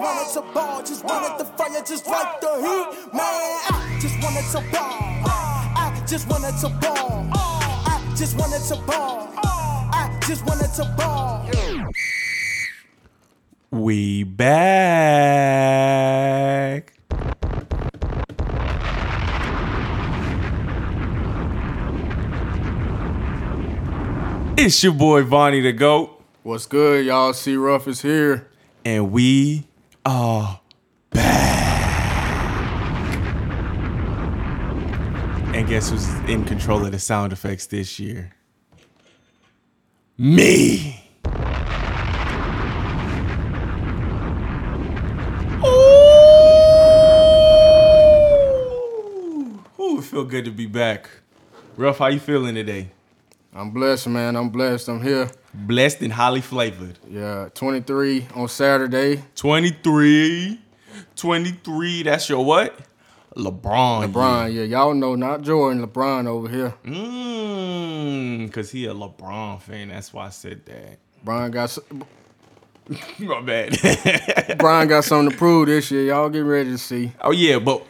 wanted to ball, just wanted the fire, just like the heat. Man, I just wanted to ball. I just wanted to ball. I just wanted to ball. I just wanted to ball. We back. It's your boy Vonnie the Goat, What's good, y'all? C Ruff is here. and we are back. And guess who's in control of the sound effects this year? Me. Ooh, Ooh, feel good to be back. Ruff, how you feeling today? I'm blessed, man. I'm blessed. I'm here. Blessed and highly flavored. Yeah, 23 on Saturday. 23. 23, that's your what? LeBron. LeBron, yeah, y'all know, not Jordan, LeBron over here. Mmm, cause he a LeBron fan. That's why I said that. Brian got My bad. Brian got something to prove this year. Y'all get ready to see. oh yeah, but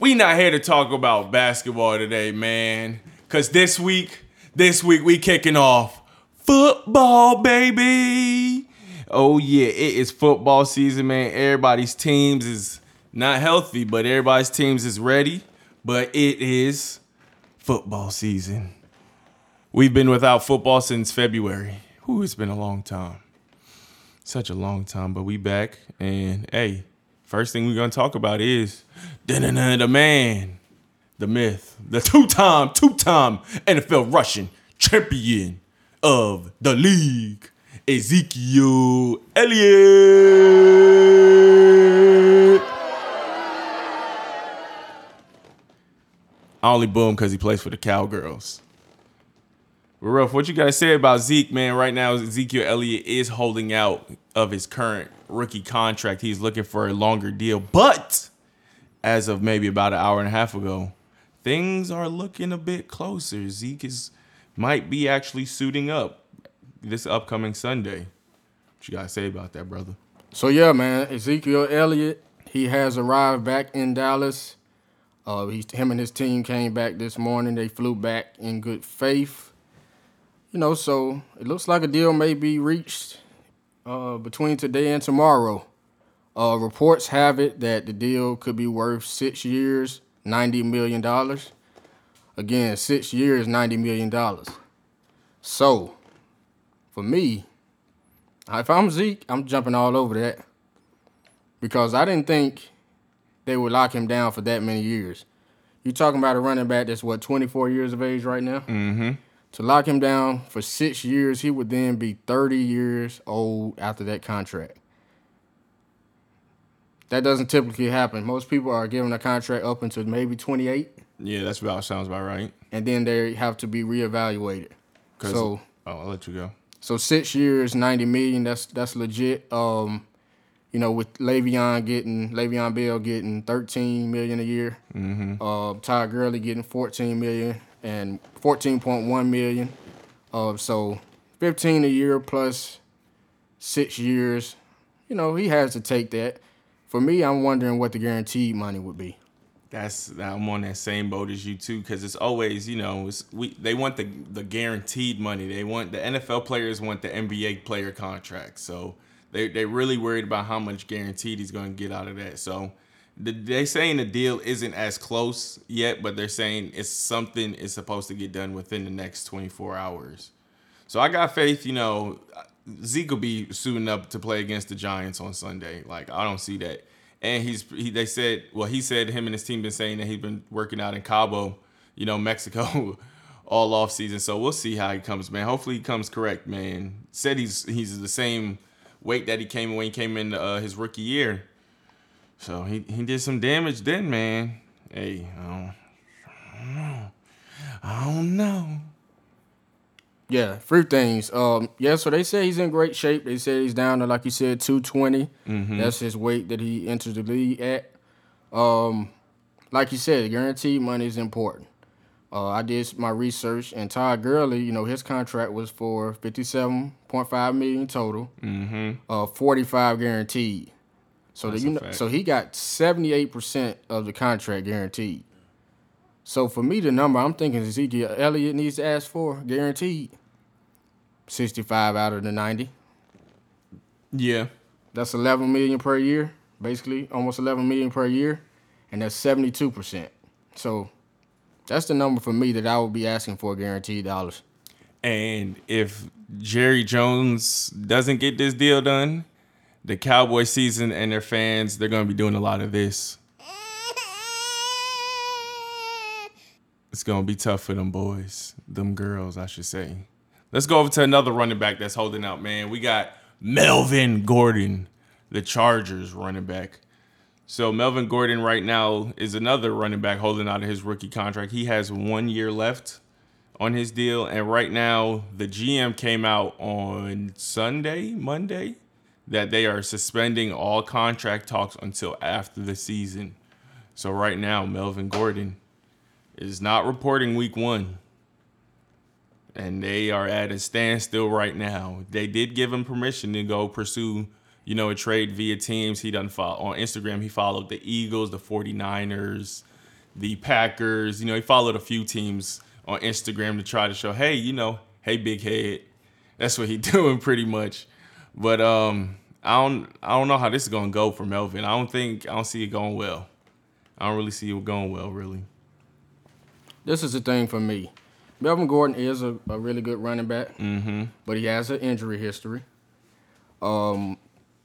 we not here to talk about basketball today, man. Cause this week, this week we kicking off football, baby. Oh yeah, it is football season, man. Everybody's teams is not healthy, but everybody's teams is ready. But it is football season. We've been without football since February. Whew, it's been a long time. Such a long time, but we back. And hey, first thing we're gonna talk about is the man, the myth, the two-time, two-time NFL rushing champion of the league, Ezekiel Elliott. I only boom because he plays for the Cowgirls. But Ruff, what you guys say about Zeke, man? Right now, Ezekiel Elliott is holding out of his current rookie contract. He's looking for a longer deal. But as of maybe about an hour and a half ago, things are looking a bit closer. Zeke is might be actually suiting up this upcoming Sunday. What you gotta say about that, brother? So, yeah, man, Ezekiel Elliott, he has arrived back in Dallas. Uh, he, him and his team came back this morning. They flew back in good faith. You know, so it looks like a deal may be reached uh, between today and tomorrow. Uh, reports have it that the deal could be worth six years, $90 million. Again, six years, $90 million. So, for me, if I'm Zeke, I'm jumping all over that. Because I didn't think they would lock him down for that many years. You're talking about a running back that's what 24 years of age right now. Mm-hmm. To lock him down for six years, he would then be 30 years old after that contract. That doesn't typically happen. Most people are given a contract up until maybe 28, Yeah, that's about sounds about right. and then they have to be reevaluated. So, oh, I'll let you go. so six years, 90 million. That's that's legit. Um, you know, with Le'Veon getting Le'Veon Bell getting 13 million a year, mm-hmm. uh, Todd Gurley getting 14 million and 14.1 million. Uh, so 15 a year plus six years. You know, he has to take that. For me, I'm wondering what the guaranteed money would be. That's I'm on that same boat as you too, because it's always you know we they want the the guaranteed money. They want the NFL players want the NBA player contract, so they they really worried about how much guaranteed he's going to get out of that. So the, they saying the deal isn't as close yet, but they're saying it's something is supposed to get done within the next 24 hours. So I got faith, you know, Zeke will be suiting up to play against the Giants on Sunday. Like I don't see that. And he's he, they said well he said him and his team been saying that he's been working out in Cabo, you know, Mexico all off season. So we'll see how he comes, man. Hopefully he comes correct, man. Said he's he's the same weight that he came when he came in uh, his rookie year. So he, he did some damage then, man. Hey, I don't, I don't know. I don't know. Yeah, few things. Um, yeah, so they say he's in great shape. They say he's down to like you said, two That's his weight that he enters the league at. Um, like you said, guaranteed money is important. Uh, I did my research, and Todd Gurley, you know, his contract was for fifty-seven point five million total, uh, forty-five guaranteed. So that you know, fact. so he got seventy eight percent of the contract guaranteed. So for me, the number I'm thinking Ezekiel Elliott needs to ask for guaranteed sixty five out of the ninety. Yeah. That's eleven million per year, basically almost eleven million per year, and that's seventy two percent. So that's the number for me that I would be asking for guaranteed dollars. And if Jerry Jones doesn't get this deal done, the Cowboy season and their fans, they're going to be doing a lot of this. It's going to be tough for them boys, them girls, I should say. Let's go over to another running back that's holding out, man. We got Melvin Gordon, the Chargers running back. So Melvin Gordon right now is another running back holding out of his rookie contract. He has one year left on his deal, and right now the GM came out on Sunday, Monday, that they are suspending all contract talks until after the season. So right now, Melvin Gordon is not reporting week one. And they are at a standstill right now. They did give him permission to go pursue, you know, a trade via teams. He done follow on Instagram. He followed the Eagles, the 49ers, the Packers. You know, he followed a few teams on Instagram to try to show, hey, you know, hey, big head. That's what he doing pretty much. But um, I don't I don't know how this is gonna go for Melvin. I don't think I don't see it going well. I don't really see it going well, really. This is the thing for me. Melvin Gordon is a, a really good running back, mm-hmm. but he has an injury history. Um,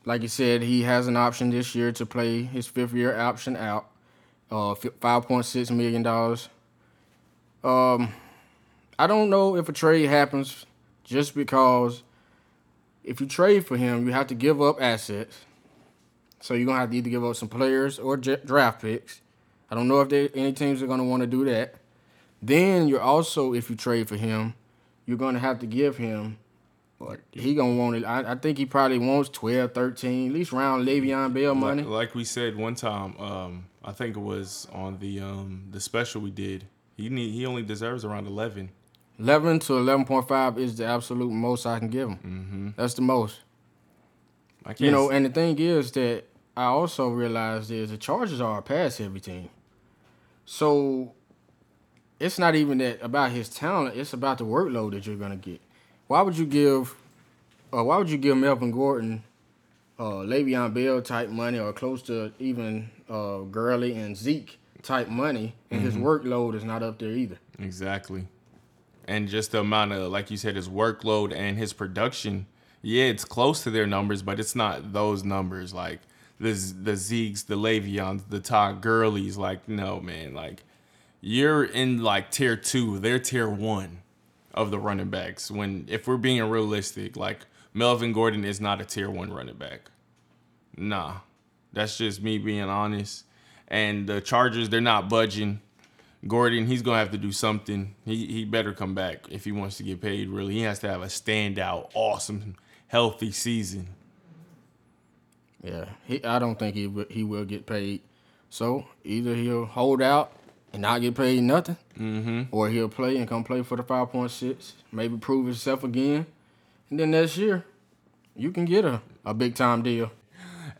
like you said, he has an option this year to play his fifth year option out, uh, five point six million dollars. Um, I don't know if a trade happens just because if you trade for him, you have to give up assets. So you're gonna have to either give up some players or draft picks. I don't know if there any teams are gonna want to do that. Then you're also, if you trade for him, you're gonna have to give him. What he gonna want it? I, I think he probably wants 12, 13, at least round Le'Veon Bell money. Like, like we said one time, um, I think it was on the um, the special we did. He need he only deserves around eleven. 11 to 11.5 is the absolute most I can give him. Mm-hmm. That's the most. I can't You know, and the thing is that I also realized is the Chargers are a pass heavy team. So it's not even that about his talent, it's about the workload that you're gonna get. Why would you give uh, why would you give Melvin Gordon uh Le'Veon Bell type money or close to even uh Gurley and Zeke type money and his workload is not up there either. exactly, and just the amount of like you said, his workload and his production. Yeah, it's close to their numbers, but it's not those numbers. Like the the Zekes, the Le'Veons, the Todd Gurleys. Like no man, like you're in like tier two. They're tier one of the running backs. When if we're being realistic, like Melvin Gordon is not a tier one running back. Nah, that's just me being honest. And the Chargers, they're not budging. Gordon, he's gonna have to do something. He he better come back if he wants to get paid. Really, he has to have a standout, awesome, healthy season. Yeah, he. I don't think he he will get paid. So either he'll hold out and not get paid nothing, mm-hmm. or he'll play and come play for the five point six, maybe prove himself again, and then next year you can get a, a big time deal.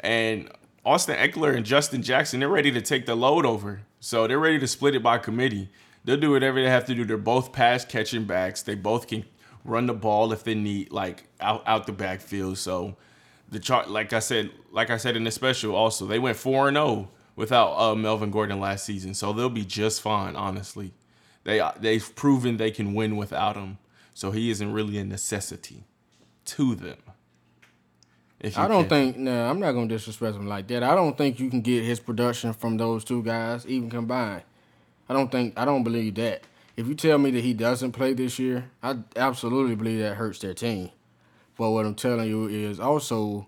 And Austin Ekeler and Justin Jackson, they're ready to take the load over. So they're ready to split it by committee. They'll do whatever they have to do. They're both pass catching backs. They both can run the ball if they need, like out out the backfield. So the chart, like I said, like I said in the special, also they went four and zero without uh, Melvin Gordon last season. So they'll be just fine. Honestly, they they've proven they can win without him. So he isn't really a necessity to them. I don't can- think. Nah, I'm not gonna disrespect him like that. I don't think you can get his production from those two guys even combined. I don't think. I don't believe that. If you tell me that he doesn't play this year, I absolutely believe that hurts their team. But what I'm telling you is also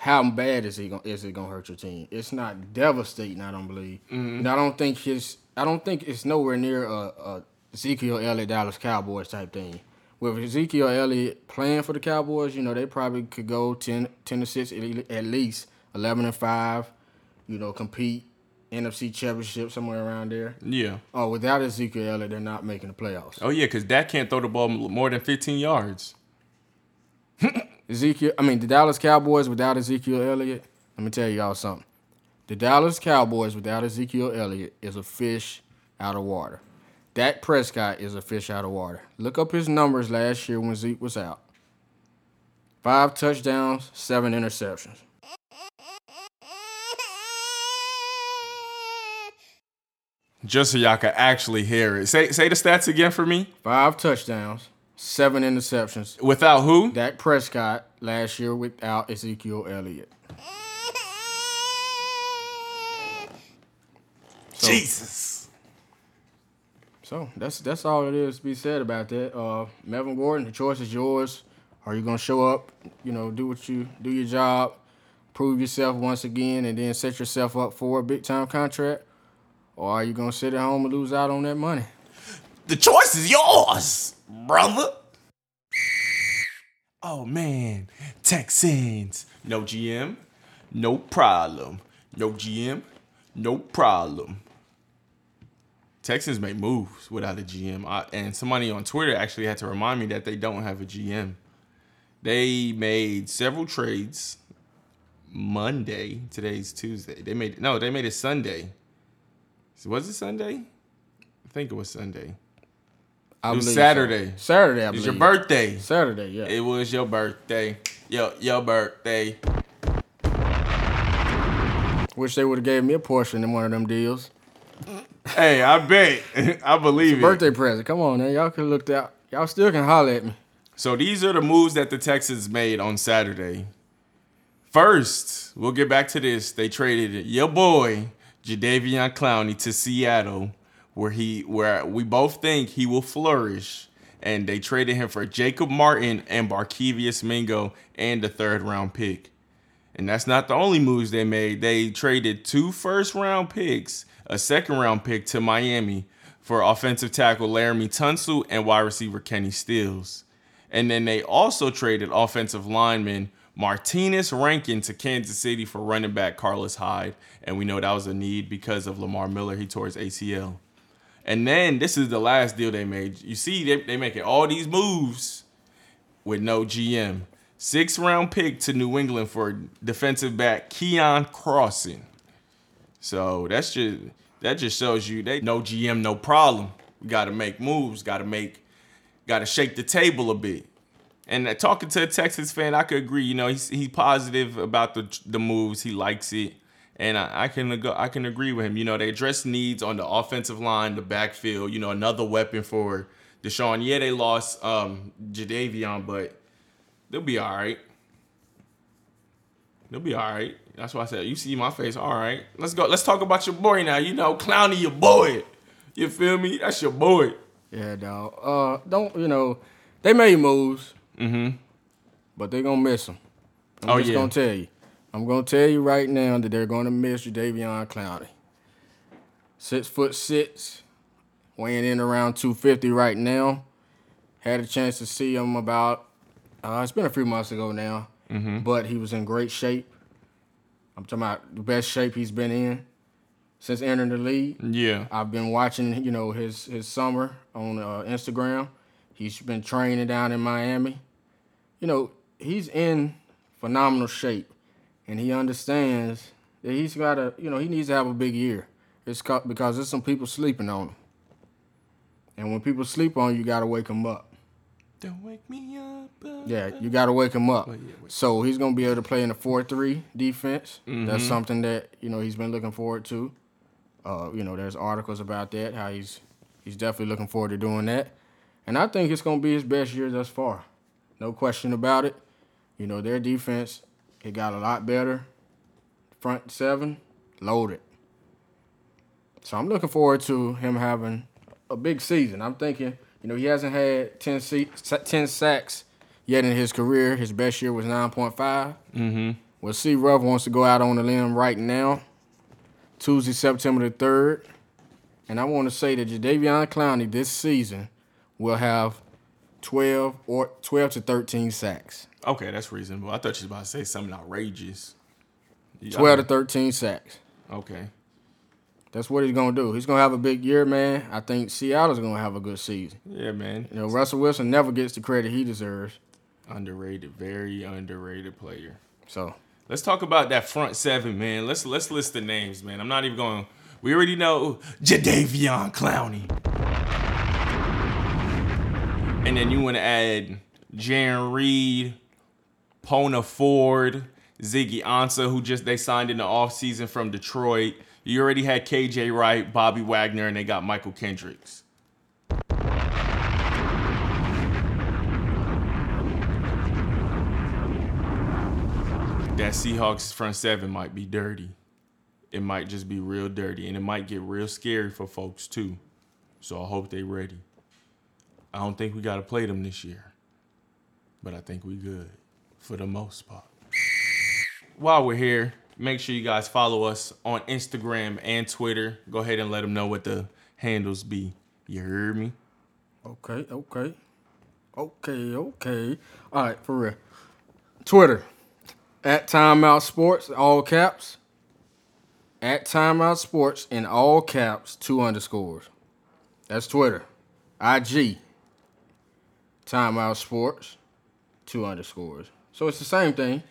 how bad is he going is it gonna hurt your team? It's not devastating, I don't believe. Mm-hmm. And I don't think his I don't think it's nowhere near a, a Ezekiel Elliott Dallas Cowboys type thing. With Ezekiel Elliott playing for the Cowboys, you know, they probably could go 10, 10 to 6 at least, 11 and 5, you know, compete NFC championship somewhere around there. Yeah. Oh, without Ezekiel Elliott, they're not making the playoffs. Oh yeah, because Dak can't throw the ball more than 15 yards. Ezekiel, I mean, the Dallas Cowboys without Ezekiel Elliott, let me tell y'all something. The Dallas Cowboys without Ezekiel Elliott is a fish out of water. Dak Prescott is a fish out of water. Look up his numbers last year when Zeke was out. Five touchdowns, seven interceptions. Just so y'all can actually hear it. Say say the stats again for me. Five touchdowns, seven interceptions. Without who? Dak Prescott last year without Ezekiel Elliott. Jesus. So that's that's all it is to be said about that. Uh, Melvin Gordon, the choice is yours. Are you gonna show up? You know, do what you do your job, prove yourself once again, and then set yourself up for a big time contract, or are you gonna sit at home and lose out on that money? The choice is yours, brother. Oh man, Texans. No GM, no problem. No GM, no problem. Texans make moves without a GM. I, and somebody on Twitter actually had to remind me that they don't have a GM. They made several trades Monday. Today's Tuesday. They made no, they made it Sunday. Was it Sunday? I think it was Sunday. I It was believe so. Saturday. Saturday, I It was your birthday. Saturday, yeah. It was your birthday. Yo, your birthday. Wish they would have gave me a portion in one of them deals. Hey, I bet. I believe it. Birthday present. Come on, man. Y'all can look looked out. Y'all still can holler at me. So these are the moves that the Texans made on Saturday. First, we'll get back to this. They traded your boy Jadeveon Clowney to Seattle, where he where we both think he will flourish. And they traded him for Jacob Martin and Barkevious Mingo and the third round pick. And that's not the only moves they made. They traded two first round picks, a second round pick to Miami for offensive tackle Laremy Tunsil and wide receiver Kenny Stills. And then they also traded offensive lineman Martinez Rankin to Kansas City for running back Carlos Hyde. And we know that was a need because of Lamar Miller. He tore his ACL. And then this is the last deal they made. You see, they, they making all these moves with no GM. Six round pick to New England for defensive back Keion Crossen. So that's just that just shows you they no GM, no problem. We got to make moves. Got to make, got to shake the table a bit. And uh, talking to a Texas fan, I could agree. You know, he's he's positive about the the moves. He likes it, and I, I can ag- I can agree with him. You know, they address needs on the offensive line, the backfield. You know, another weapon for Deshaun. Yeah, they lost um Jadeveon, but they'll be all right. They'll be all right. That's why I said, you see my face. All right, let's go. Let's talk about your boy now. You know, Clowney, your boy. You feel me? That's your boy. Yeah, dog. Uh, don't you know? They made moves. Mm-hmm. But they gonna miss him. I'm Oh, just yeah. gonna tell you. I'm gonna tell you right now that they're gonna miss Davion Clowney. Six foot six, weighing in around 250 right now. Had a chance to see him about. Uh, it's been a few months ago now, Mm-hmm. but he was in great shape. I'm talking about the best shape he's been in since entering the league. Yeah. I've been watching, you know, his his summer on uh, Instagram. He's been training down in Miami. You know, he's in phenomenal shape, and he understands that he's got to, you know, he needs to have a big year. It's co- because there's some people sleeping on him, and when people sleep on you, you got to wake them up. Don't wake me up. uh, Yeah, you got to wake him up. yeah, wait. So he's gonna be able to play in a four-three defense. That's something that you know he's been looking forward to. Uh, you know, there's articles about that. How he's he's definitely looking forward to doing that, and I think it's gonna be his best year thus far. No question about it. You know, their defense it got a lot better. Front seven loaded. So I'm looking forward to him having a big season. I'm thinking, you know, he hasn't had 10, se- 10 sacks yet in his career. His best year was 9.5. Mm-hmm. Well, C. Ruff wants to go out on the limb right now, Tuesday, September the 3rd. And I want to say that Jadeveon Clowney this season will have 12 or 12 to 13 sacks. Okay, that's reasonable. I thought you was about to say something outrageous. Yeah, 12 to 13 sacks. Okay. That's what he's going to do. He's going to have a big year, man. I think Seattle's going to have a good season. Yeah, man. You know, Russell Wilson never gets the credit he deserves. Underrated, very underrated player. So, Let's talk about that front seven, man. Let's let's list the names, man. I'm not even going. We already know Jadeveon Clowney, and then you want to add Jarran Reed, Poona Ford, Ziggy Ansah, who just they signed in the offseason from Detroit. You already had KJ Wright, Bobby Wagner, and they got Mychal Kendricks. That Seahawks front seven might be dirty. It might just be real dirty, and it might get real scary for folks too. So I hope they're ready. I don't think we gotta play them this year, but I think we good for the most part. While we're here, make sure you guys follow us on Instagram and Twitter. Go ahead and let them know what the handles be. You heard me? Okay, okay. Okay, okay. All right, for real. Twitter. At Timeout Sports, all caps. At Timeout Sports in all caps, two underscores. That's Twitter. IG. Timeout Sports, two underscores. So it's the same thing.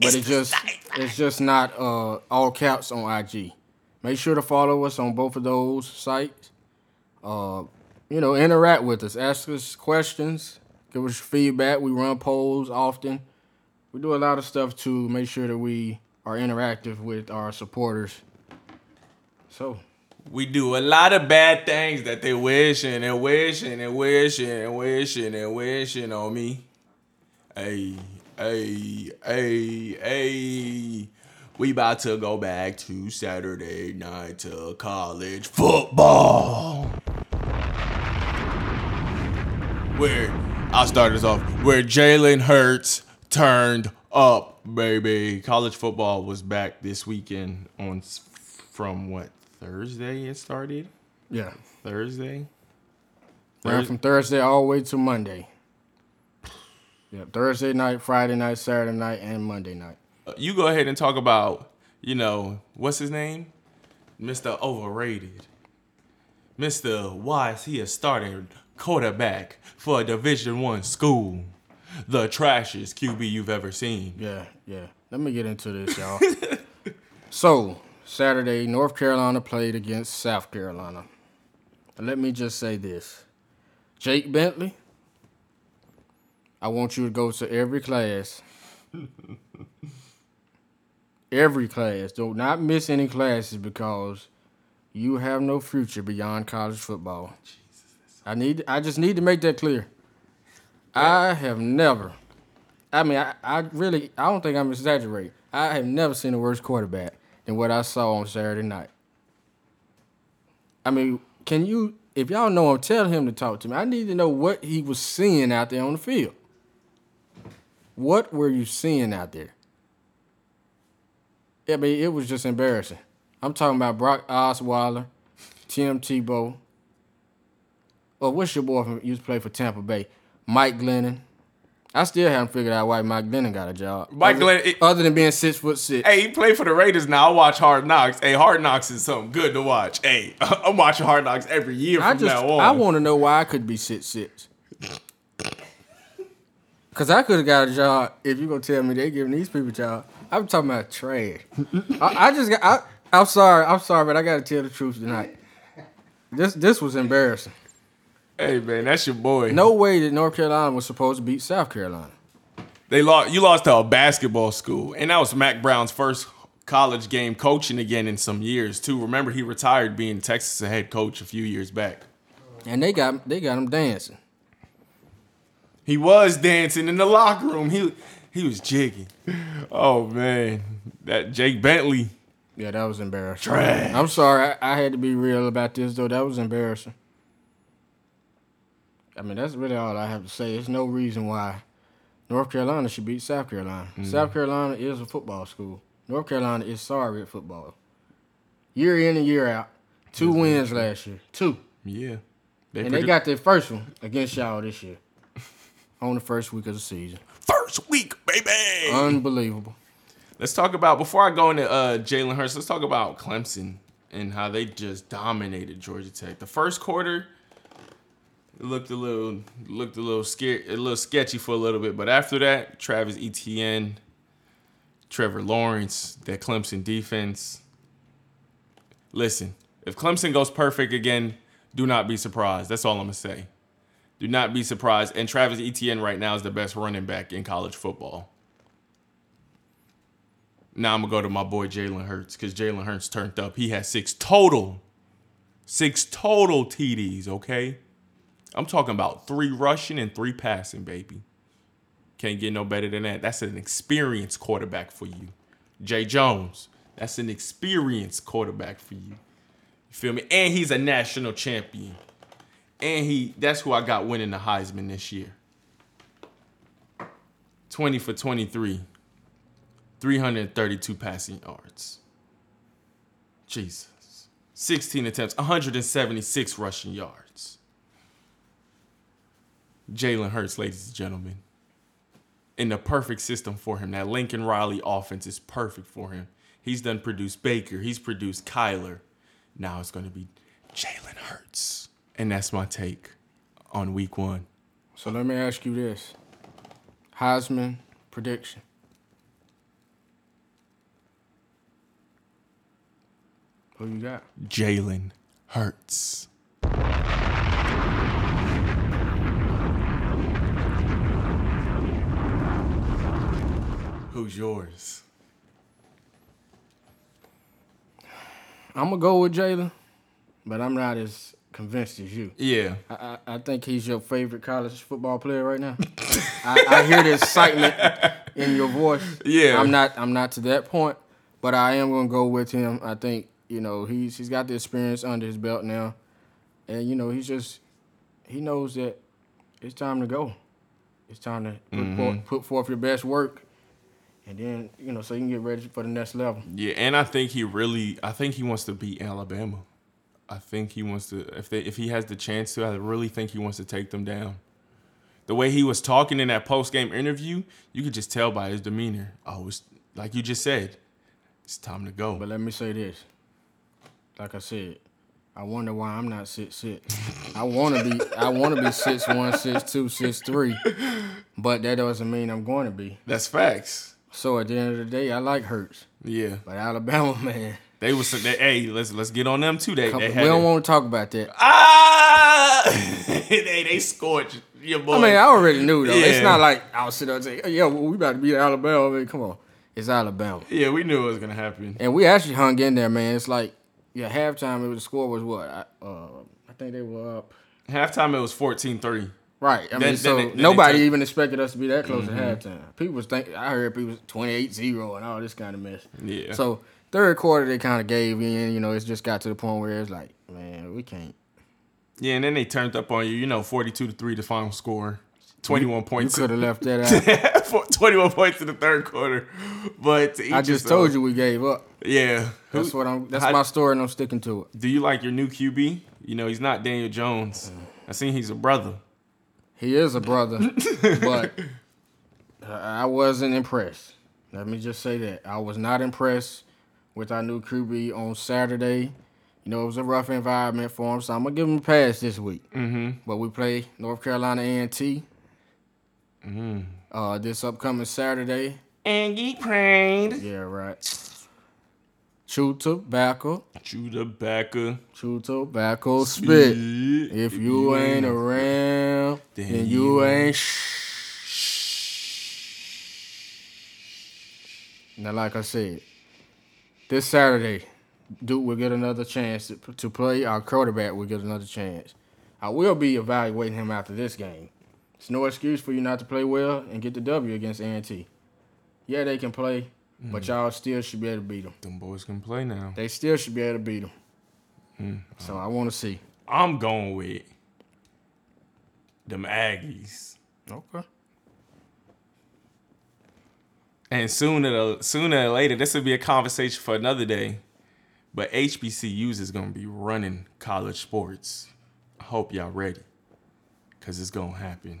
But it just it's just not uh, all caps on IG. Make sure to follow us on both of those sites. Uh, you know, interact with us, ask us questions, give us feedback. We run polls often. We do a lot of stuff to make sure that we are interactive with our supporters. So, We do a lot of bad things that they wishing and wishing and wishing and wishing and wishing on me. Hey, hey, hey, hey. We about to go back to Saturday night to college football. Where I'll start us off. Where Jalen Hurts turned up, baby. College football was back this weekend on from what Thursday it started. yeah. Thursday. Ran from Thursday all the way to Monday. Yeah, Thursday night, Friday night, Saturday night, and Monday night. Uh, You go ahead and talk about, you know, what's his name? Mr. Overrated. Mr. Why is he a starting quarterback for a Division One school? The trashiest QB you've ever seen. Yeah, yeah. Let me get into this, y'all. so, Saturday, North Carolina played against South Carolina. Let me just say this Jake Bentley, I want you to go to every class. every class. Do not miss any classes because you have no future beyond college football. I need I just need to make that clear. I have never I mean, I, I really, I don't think I'm exaggerating. I have never seen a worse quarterback than what I saw on Saturday night. I mean, can you, if y'all know him, tell him to talk to me. I need to know what he was seeing out there on the field. What were you seeing out there? I mean, it was just embarrassing. I'm talking about Brock Osweiler, Tim Tebow. Oh, what's your boy from used to play for Tampa Bay? Mike Glennon. I still haven't figured out why Mike Glennon got a job. Mike other, Glennon- it- other than being six foot six. Hey, he played for the Raiders now. I watch Hard Knocks. Hey, Hard Knocks is something good to watch. Hey, I'm watching Hard Knocks every year I from just now on. I want to know why I could be six six. Cause I could have got a job if you gonna tell me they giving these people a job. I'm talking about trash. I, I just got. I, I'm sorry. I'm sorry, but I gotta tell the truth tonight. This this was embarrassing. Hey, man, that's your boy. No way that North Carolina was supposed to beat South Carolina. They lost. You lost to a basketball school, and that was Mack Brown's first college game coaching again in some years too. Remember, he retired being Texas head coach a few years back. And they got they got him dancing. He was dancing in the locker room. He he was jigging. Oh man, that Jake Bentley. Yeah, that was embarrassing. Trash. I'm sorry. I, I had to be real about this though. That was embarrassing. I mean, that's really all I have to say. There's no reason why North Carolina should beat South Carolina. South Carolina is a football school. North Carolina is sorry at football. Year in and year out. Two wins last year. Two. Yeah, And they got their first one against y'all this year. On the first week of the season. first week, baby. Unbelievable. Let's talk about before I go into uh, Jalen Hurts. Let's talk about Clemson and how they just dominated Georgia Tech. The first quarter it looked a little looked a little scary, a little sketchy for a little bit, but after that, Travis Etienne Trevor Lawrence, that Clemson defense. Listen, if Clemson goes perfect again, do not be surprised. That's all I'm gonna say. Do not be surprised. And Travis Etienne right now is the best running back in college football. Now I'm gonna go to my boy Jalen Hurts because Jalen Hurts turned up. He had six total, six total TDs. Okay, I'm talking about three rushing and three passing, baby. Can't get no better than that. That's an experienced quarterback for you. Jay Jones, that's an experienced quarterback for you. You feel me? And he's a national champion. And he that's who I got winning the Heisman this year. 20 for 23. 332 passing yards. Jesus. 16 attempts, 176 rushing yards. Jalen Hurts, ladies and gentlemen. In the perfect system for him. That Lincoln Riley offense is perfect for him. He's done produced Baker. He's produced Kyler. Now it's going to be Jalen Hurts. And that's my take on week one. So let me ask you this: Heisman prediction. Who you got? Jalen Hurts. Who's yours? I'm gonna go with Jalen, but I'm not as convinced as you. Yeah. I, I, I think he's your favorite college football player right now. I, I hear the excitement in your voice. Yeah. I'm not I'm not to that point, but I am gonna go with him. I think you know he's he's got the experience under his belt now, and you know he's just he knows that it's time to go. It's time to put, mm-hmm. forth, put forth your best work, and then you know so you can get ready for the next level. Yeah, and I think he really I think he wants to beat Alabama. I think he wants to if they if he has the chance to, I really think he wants to take them down. The way he was talking in that post game interview, you could just tell by his demeanor. Oh, it's like you just said, it's time to go. But let me say this. Like I said, I wonder why I'm not six six. I wanna be I wanna be six one, six two, six three. But that doesn't mean I'm going to be. That's facts. So at the end of the day, I like Hurts. Yeah, But Alabama, man. they was they, hey, let's let's get on them too. They, Come, they we don't want to talk about that. ah, they they scorched your boy. I mean, I already knew though. It's not like I'll sit there and say, "Yo, we about to beat Alabama." I mean, come on, it's Alabama, yeah, we knew it was gonna happen. and we actually hung in there, man. It's like, yeah, halftime. It was the score was what? I, uh, I think they were up. Halftime it was 14-3. Right. I mean, Then- so then nobody even expected us to be that close at mm-hmm. halftime. People was think I heard people was 28-0 and all this kind of mess. Yeah. So third quarter they kind of gave in. You know, it's just got to the point where it's like, man, we can't. Yeah, and then they turned up on you. You know, forty-two to three, the final score. Twenty-one You points. could have left that out. 21 points in the third quarter. But I just uh, told own. you we gave up. Yeah. That's Who- what I'm. That's how- my story, and I'm sticking to it. Do you like your new QB? You know, he's not Daniel Jones. Mm. I seen he's a brother. He is a brother, but I wasn't impressed. Let me just say that I was not impressed with our new QB on Saturday. You know, it was a rough environment for him, so I'm gonna give him a pass this week. Mm-hmm. But we play North Carolina A&T Mm-hmm. uh, this upcoming Saturday. And get prayed. Yeah, right. Chew tobacco, Chew backer. chew tobacco, spit. Spit. If you ain't around, Then then you ain't Now, like I said, this Saturday, Duke will get another chance to, to play. Our quarterback will get another chance. I will be evaluating him after this game. It's no excuse for you not to play well and get the W against A&T. Yeah, they can play, but mm. y'all still should be able to beat them. Them boys can play now. They still should be able to beat them. Mm. So I want to see. I'm going with them Aggies. Okay. And sooner or, sooner or later, this will be a conversation for another day. But HBCUs is gonna be running college sports. I hope y'all ready, cause it's gonna happen.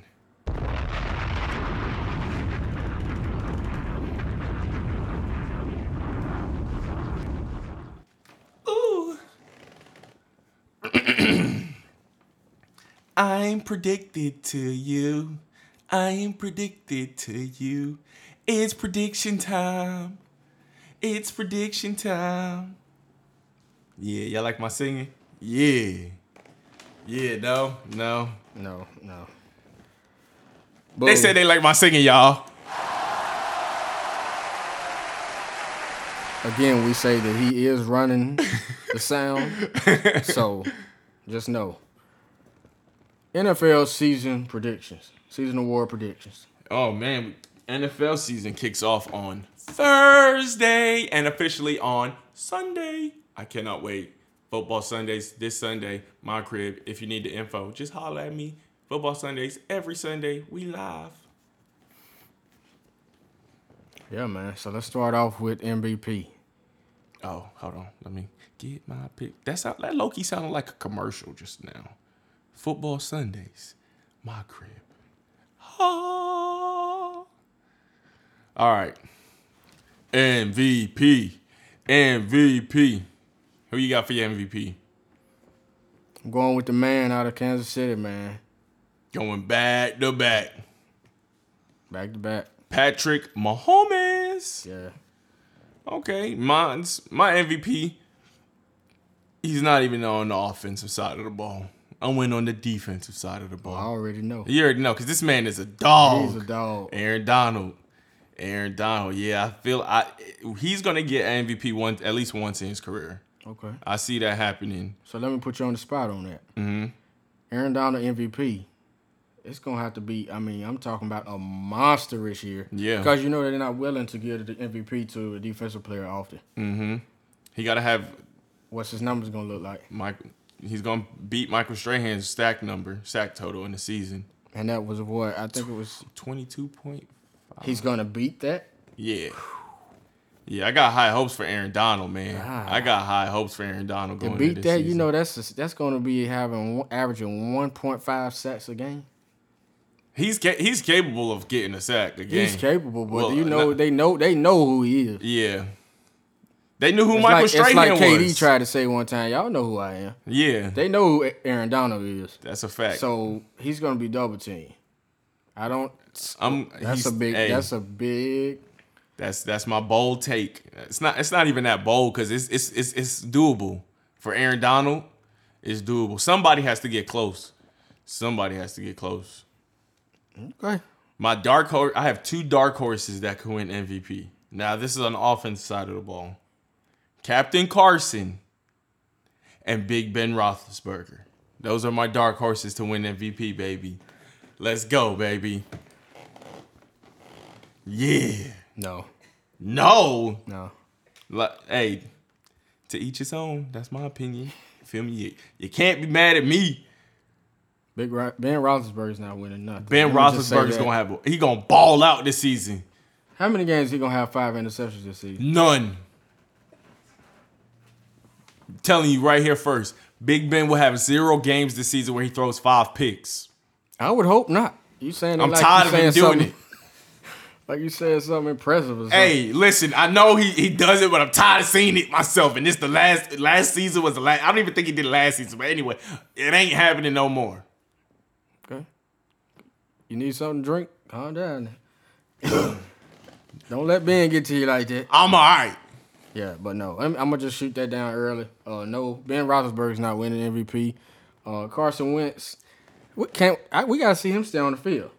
Ooh. I'm predicted to you. I am predicted to you. It's prediction time. It's prediction time. Yeah, y'all like my singing? Yeah. Yeah, no, no. No, no. They Boom. said they like my singing, y'all. Again, we say that he is running the sound. so just know. NFL season predictions. Season award predictions. Oh man, NFL season kicks off on Thursday and officially on Sunday. I cannot wait. Football Sundays this Sunday, my crib. If you need the info, just holler at me. Football Sundays every Sunday. We live. Yeah, man. So let's start off with MVP. Oh, hold on. Let me get my pick. That's how, that Loki sounded like a commercial just now. Football Sundays, my crib. Ah. All right. MVP. MVP. Who you got for your MVP? I'm going with the man out of Kansas City, man. Going back to back. Back to back. Patrick Mahomes. Yeah. Okay, mine's my MVP. He's not even on the offensive side of the ball. I went on the defensive side of the ball. I already know. You already know, because this man is a dog. He's a dog. Aaron Donald. Aaron Donald. Yeah, I feel I he's gonna get MVP one at least once in his career. Okay. I see that happening. So let me put you on the spot on that. Mm-hmm. Aaron Donald MVP. It's gonna have to be. I mean, I'm talking about a monster this year. Yeah. Because you know they're not willing to give the MVP to a defensive player often. Mm-hmm. He gotta have What's his numbers gonna look like? Mike. He's gonna beat Michael Strahan's sack number, sack total in the season. And that was what I think it was. Twenty two point. He's gonna beat that. Yeah. Yeah, I got high hopes for Aaron Donald, man. Ah. I got high hopes for Aaron Donald To beat that, this you know that's that's gonna be having averaging 1.5 sacks a game. he's ca- he's capable of getting a sack again. He's capable, but Well, you know not- they know they know who he is. Yeah. They knew who It's Michael like, it's Strahan like KD was. tried to say one time. Y'all know who I am. yeah, They know who Aaron Donald is. that's a fact. So he's gonna be double teamed. I don't. I'm. That's a big. hey, That's a big. That's that's my bold take. It's not it's not even that bold because it's, it's it's it's doable for Aaron Donald. It's doable. Somebody has to get close. Somebody has to get close. Okay. My dark horse. I have two dark horses that could win MVP. Now this is on the offense side of the ball. Captain Carson and Big Ben Roethlisberger. Those are my dark horses to win MVP, baby. Let's go, baby. Yeah. No. No. No. Like, hey, to each his own. That's my opinion. Feel me? You, you can't be mad at me. Big Ro- Ben Roethlisberger's not winning nothing. Ben Roethlisberger's gonna have. He gonna ball out this season. How many games he gonna have five interceptions this season? None. I'm telling you right here first. Big Ben will have zero games this season where he throws five picks. I would hope not. You saying I'm like tired of him doing it. Like you said something impressive something. Hey, listen, I know he, he does it, but I'm tired of seeing it myself. And this the last last season was the last. I don't even think he did it last season, but anyway, it ain't happening no more. Okay. You need something to drink? Calm down. Don't let Ben get to you like that. I'm all right. Yeah, but no, I'm, I'm gonna just shoot that down early. Uh, no, Ben Roethlisberger's not winning MVP. Uh, Carson Wentz, we can't. I, we gotta see him stay on the field.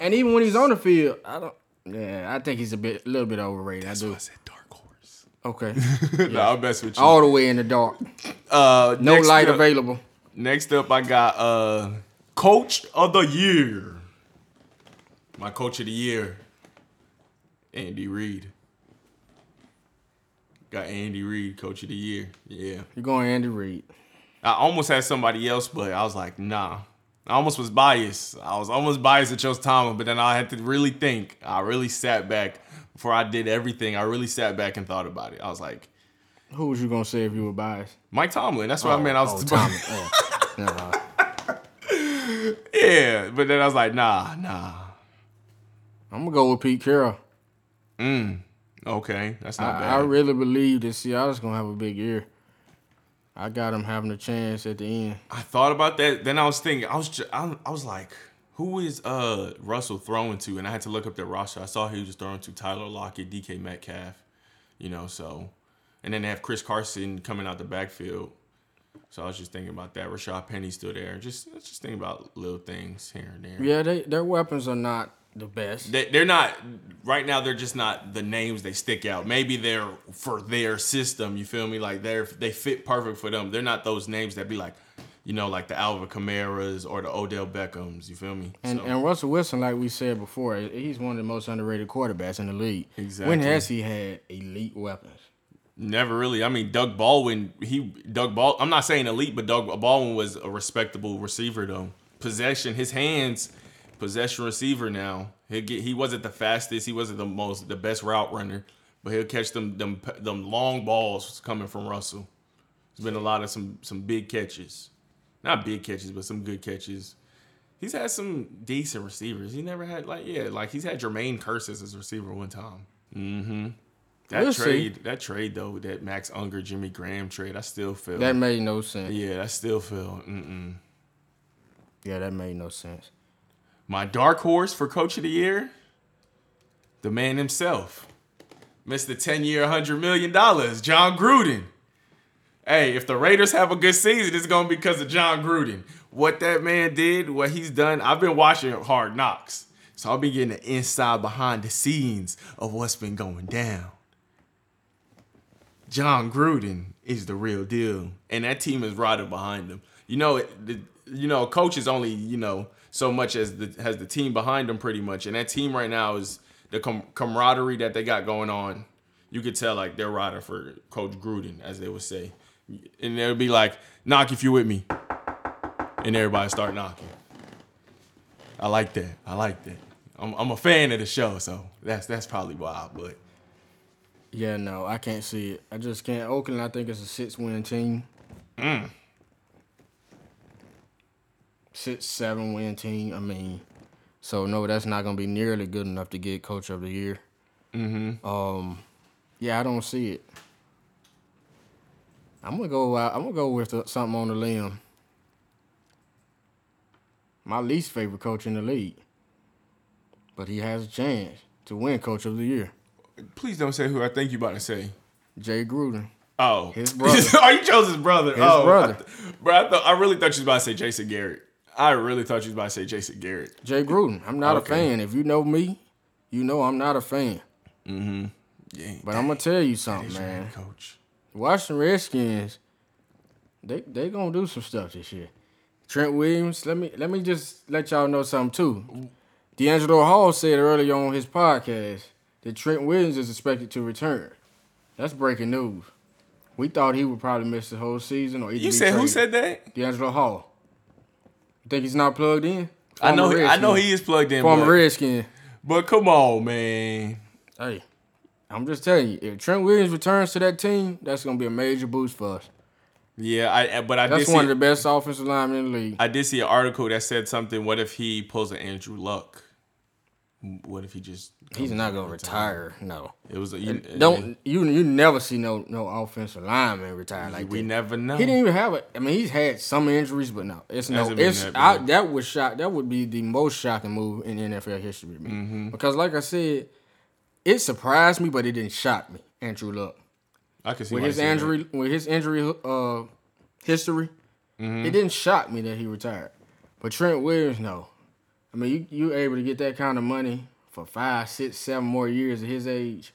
And even when he's on the field, I don't. Yeah, I think he's a bit, a little bit overrated. I do. I said dark horse. Okay, no, I'll mess with you. all the way in the dark, Uh, no light up, available. Next up, I got uh, Coach of the Year. My Coach of the Year, Andy Reid. Got Andy Reid, Coach of the Year. Yeah. You're going Andy Reid. I almost had somebody else, but I was like, nah. I almost was biased. I was almost biased at chose Tomlin, but then I had to really think. I really sat back before I did everything. I really sat back and thought about it. I was like, Who was you gonna say if you were biased? Mike Tomlin. That's what I oh, meant. I was oh. Yeah. Nah. yeah, but then I was like, nah, nah. I'm gonna go with Pete Carroll. Mm. Okay, that's not I, bad. I really believe that Seattle's gonna have a big year. I got him having a chance at the end. I thought about that. Then I was thinking, I was, ju- I, I was like, Who is uh Russell throwing to? And I had to look up their roster. I saw he was just throwing to Tyler Lockett, DK Metcalf, you know. So, and then they have Chris Carson coming out the backfield. So I was just thinking about that. Rashaad Penny's still there. Just just thinking about little things here and there. Yeah, they their weapons are not the best. They, they're not right now. They're just not the names they stick out. Maybe they're for their system. You feel me? Like they're they fit perfect for them. They're not those names that be like, you know, like the Alvin Kamara's or the Odell Beckhams. You feel me? And, So- and Russell Wilson, like we said before, he's one of the most underrated quarterbacks in the league. Exactly. When has he had elite weapons? Never really. I mean, Doug Baldwin. He Doug Ball. I'm not saying elite, but Doug Baldwin was a respectable receiver though. Possession, his hands, possession receiver. Now he get. He wasn't the fastest. He wasn't the most the best route runner, but he'll catch them them them long balls coming from Russell. There's been a lot of some some big catches, not big catches, but some good catches. He's had some decent receivers. He never had like yeah, like he's had Jermaine Kearse as his receiver one time. Mm-hmm. That We'll see. trade, that trade though, that Max Unger, Jimmy Graham trade, I still feel. That made no sense. Yeah, yeah, I still feel. Mm-mm. that made no sense. My dark horse for coach of the year, the man himself, Mr. 10 year, $100 million, Jon Gruden. Hey, if the Raiders have a good season, it's going to be because of Jon Gruden. What that man did, what he's done, I've been watching Hard Knocks. So I'll be getting the inside behind the scenes of what's been going down. Jon Gruden is the real deal, and that team is riding behind him. You know, it, the, you know, coach is only you know so much as the has the team behind them, pretty much. And that team right now is the com- camaraderie that they got going on. You could tell like they're riding for Coach Gruden, as they would say, and they'll be like, "Knock if you with me," and everybody start knocking. I like that. I like that. I'm, I'm a fan of the show, so that's that's probably why. But Yeah, no, I can't see it. I just can't. Oakland, I think it's a six-win team. Mm. Six, seven-win team. I mean, so no, that's not gonna be nearly good enough to get coach of the year. Mm-hmm. Um, yeah, I don't see it. I'm gonna go. out I'm gonna go with the, something on the limb. My least favorite coach in the league, but he has a chance to win coach of the year. please don't say who I think you're about to say. Jay Gruden. Oh, His brother. oh, you chose his brother. His oh, brother. I th- bro, I, thought, I really thought you was about to say Jason Garrett. I really thought you was about to say Jason Garrett. Jay Gruden. I'm not Okay. a fan. If you know me, you know I'm not a fan. Mm-hmm. Yeah, But I'm gonna tell you something, your man. head coach. Washington Redskins, they they gonna do some stuff this year. Trent Williams, let me let me just let y'all know something too. DeAngelo Hall said earlier on his podcast that Trent Williams is expected to return. That's breaking news. We thought he would probably miss the whole season or either You be said who traded. said that? DeAngelo Hall. Think he's not plugged in? I know. Former I know he is plugged in. former But, Redskin. but come on, man. Hey, I'm just telling you, if Trent Williams returns to that team, that's gonna be a major boost for us. Yeah, I. But I That's one see. of the best offensive linemen in the league. I did see an article that said something. What if he pulls an Andrew Luck? What if he just? He's not gonna retire. No, It was a. You, don't you? You never see no no offensive lineman retire like We that. never know. He didn't even have it. I mean, he's had some injuries, but no, it's no. Hasn't It's that I, that was shock. That would be the most shocking move in NFL history to me. Mm-hmm. Because, like I said, it surprised me, but it didn't shock me. Andrew Luck I can see with his said that. injury with his injury uh history, Mm-hmm. it didn't shock me that he retired. But Trent Williams, no. I mean, you you able to get that kind of money for five, six, seven more years at his age,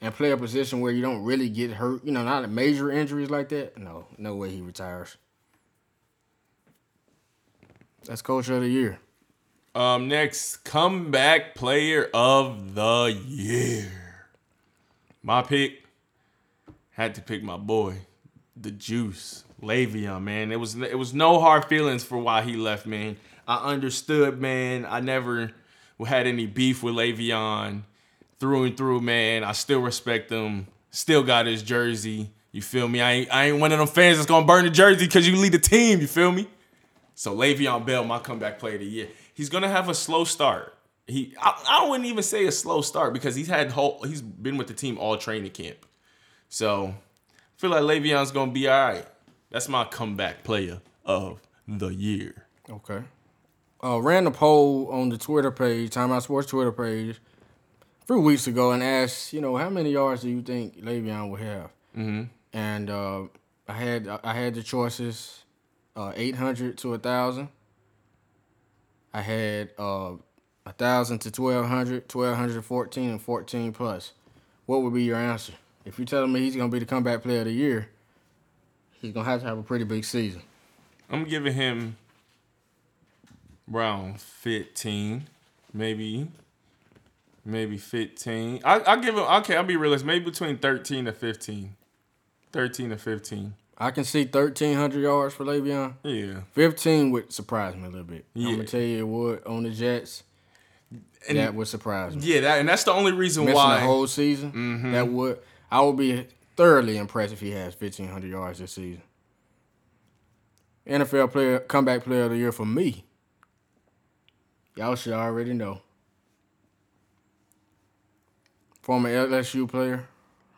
and play a position where you don't really get hurt. You know, not major injuries like that. No, no way he retires. That's coach of the year. Um, next comeback player of the year. My pick had to pick my boy, the Juice, Le'Veon. Man, it was it was no hard feelings for why he left. Man, I understood. Man, I never had any beef with Le'Veon through and through. Man, I still respect him. Still got his jersey. You feel me? I ain't I ain't one of them fans that's gonna burn the jersey because you lead the team. You feel me? So Le'Veon Bell, my comeback player of the year. He's gonna have a slow start. He, I, I wouldn't even say a slow start because he's had whole, he's been with the team all training camp. So I feel like Le'Veon's gonna be all right. That's my comeback player of the year. Okay. Uh, ran a poll on the Twitter page, Time Out Sports Twitter page, a few weeks ago, and asked, you know, how many yards do you think Le'Veon will have? Mm-hmm. And uh, I had I had the choices, uh, eight hundred to thousand. I had uh, thousand to 1200, 1200 to fourteen, and fourteen plus. What would be your answer? If you're telling me he's gonna be the comeback player of the year, he's gonna have to have a pretty big season. I'm giving him around 15, maybe, maybe 15. I I give him okay. I'll be realistic. Maybe between 13 to 15, 13 to 15. I can see thirteen hundred yards for Le'Veon. Yeah, Fifteen would surprise me a little bit. Yeah. I'm gonna tell you it would on the Jets. And- that would surprise me. yeah. That and that's the only reason Missing why. the whole season, Mm-hmm. that would I would be thoroughly impressed if he has fifteen hundred yards this season. NFL player comeback player of the year for me. Y'all should already know. Former LSU player,